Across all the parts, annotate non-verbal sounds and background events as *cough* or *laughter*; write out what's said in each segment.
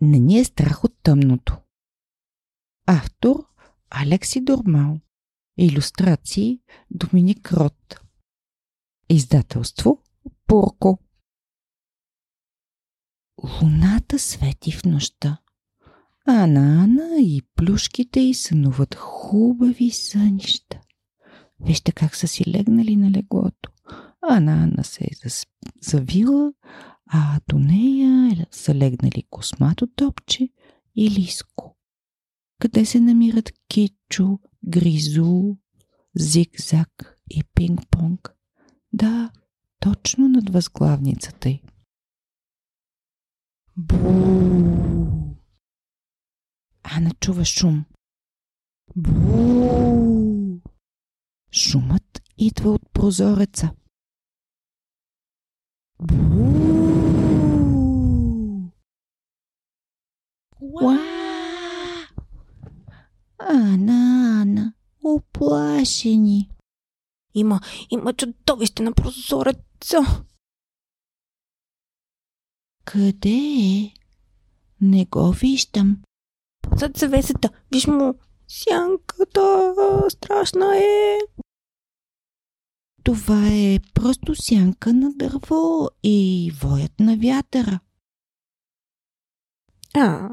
Не ни е страх от тъмното. Автор Алекси Дормал. Илюстрации Доминик Рот. Издателство Порко. Луната свети в нощта. Ана Ана и плюшките й сънуват хубави сънища. Вижте как са си легнали на леглото. Ана Ана се е завила, а до нея са легнали космато топче и лиско. Къде се намират Кичо, Гризу, Зигзаг и Пинг-понг? Да, точно над възглавницата й. Бу! Ана чува шум. Бу! Шумът идва от прозореца. Бу! Уа! Ана, Ана, оплашени. Има, има чудовище на прозореца. Къде е? Не го виждам. Зад завесата, виж му, сянката, страшна е. Това е просто сянка на дърво и воят на вятъра. А,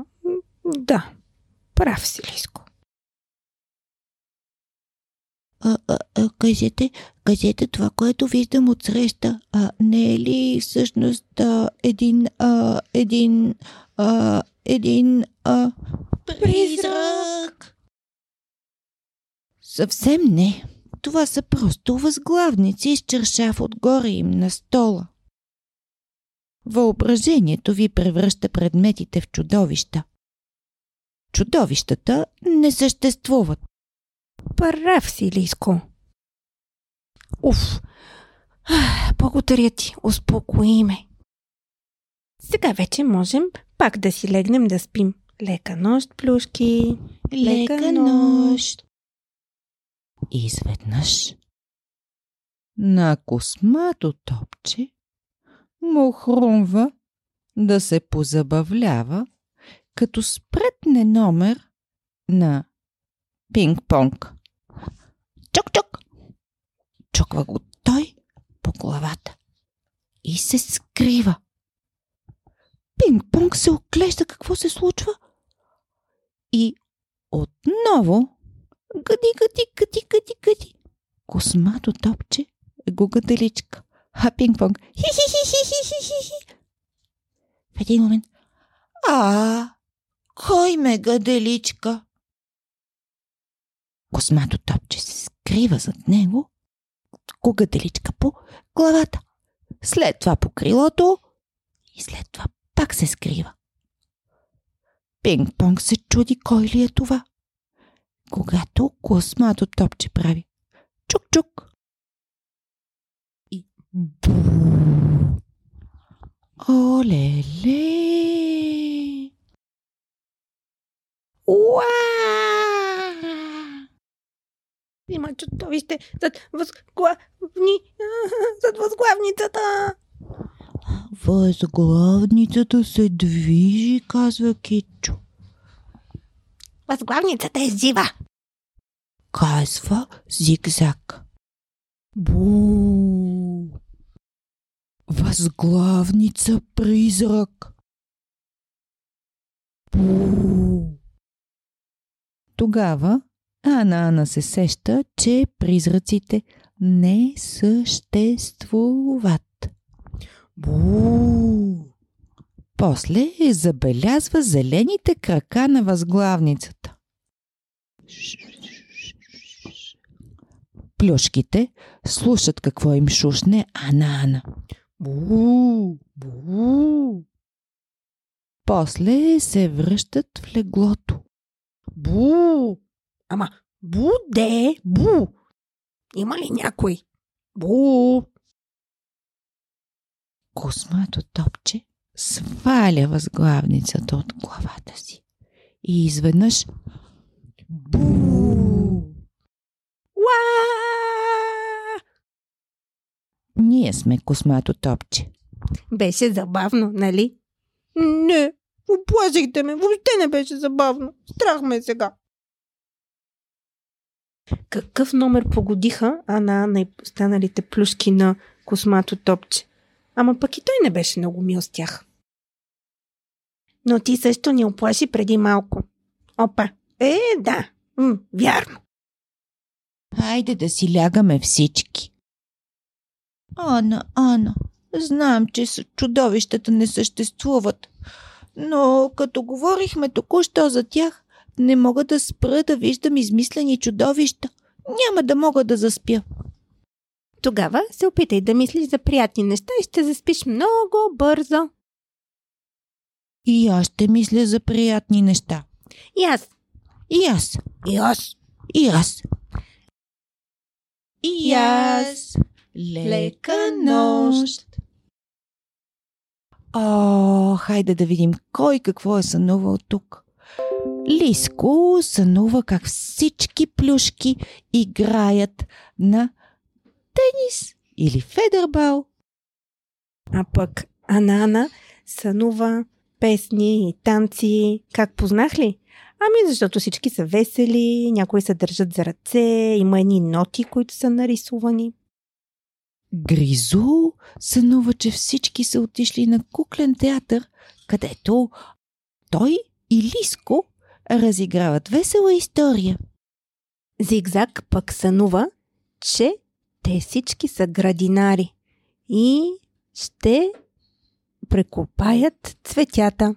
да, прав си, Лиско. А, а, а, кажете, кажете това, което виждам от среща. А, не е ли всъщност а, един, а, един, а, един, а, Призрак! Съвсем не. Това са просто възглавници с чершав отгоре им на стола. Въображението ви превръща предметите в чудовища. Чудовищата не съществуват. Прав си, Лиско. Уф, Ах, благодаря ти, успокои ме. Сега вече можем пак да си легнем да спим. Лека нощ, плюшки. Лека нощ. Изведнъж на космато топче му хрумва да се позабавлява, като спретне номер на пинг-понг. Чок-чок! Чоква го той по главата и се скрива. Пинг-понг се оклеща какво се случва и отново гъди, гъди, гъди, гъди, гъди. Космато топче го гаделичка. А пинг-понг хи-хи-хи-хи-хи-хи. В един момент а, кой ме гаделичка? Космато топче се скрива зад него, го гаделичка по главата. След това по крилото и след това пак се скрива. Пинг-понг се чуди кой ли е това. Когато космато топче прави чук-чук и бу. Оле-ле! Уа! Има чудовище зад възглавни... *laughs* зад възглавницата. Възглавницата се движи, казва Кичо. Възглавницата е жива. Казва зигзаг. Бу! Възглавница призрак. Бу! Тогава Ана Ана се сеща, че призраците не съществуват. Бу! После забелязва зелените крака на възглавницата. Плюшките слушат какво им шушне Ана Ана. Бу! Бу! После се връщат в леглото. Бу! Ама, буде, бу! Има ли някой? Бу! Космато топче сваля възглавницата от главата си. И изведнъж бу! Уа! Ние сме космато топче. Беше забавно, нали? Не, Изплашихте ме. Въобще не беше забавно. Страх ме сега. Какъв номер погодиха Ана Ана и останалите плюшки на космато топче? Ама пък и той не беше много мил с тях. Но ти също ни оплаши преди малко. Опа. Е, да. М, вярно. Хайде да си лягаме всички. Ана, Ана, знам, че чудовищата не съществуват, но като говорихме току-що за тях, не мога да спра да виждам измислени чудовища. Няма да мога да заспя. Тогава се опитай да мислиш за приятни неща и ще заспиш много бързо. И аз ще мисля за приятни неща. И аз. И аз. И аз. И аз. И аз. Лека нощ. О, хайде да видим кой какво е сънувал тук. Лиско сънува как всички плюшки играят на тенис или федербал. А пък Анана сънува песни и танци. Как познах ли? Ами защото всички са весели, някои се държат за ръце, има едни ноти, които са нарисувани. Гризу сънува, че всички са отишли на куклен театър, където той и Лиско разиграват весела история. Зигзаг пък сънува, че те всички са градинари и ще прекопаят цветята.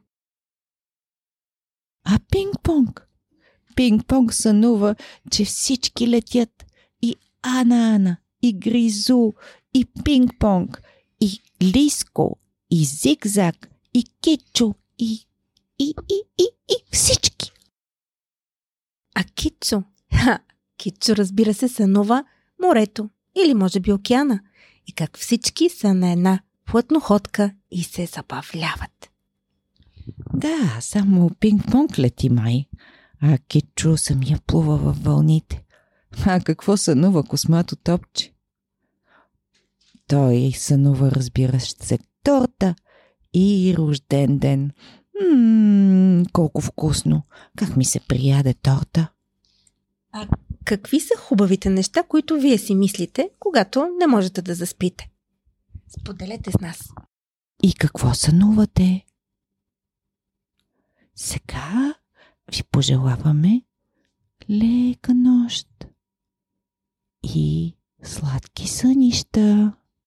А пинг-понг? Пинг-понг сънува, че всички летят и Ана-Ана, и Гризу, и Пинг-понг, и Лиско, и Зигзаг, и Кичо, и, и, и, и, и всички. А Кичо? Ха, Кичо разбира се сънува морето или може би океана и как всички са на една плътноходка и се забавляват. Да, само пинг-понг лети май, а Кичо самия плува във вълните. А какво сънува космато топче? Той сънува, разбира се, торта и рожден ден. Ммм, колко вкусно! Как ми се прияде торта! А какви са хубавите неща, които вие си мислите, когато не можете да заспите? Споделете с нас. И какво сънувате? Сега ви пожелаваме лека нощ и сладки сънища.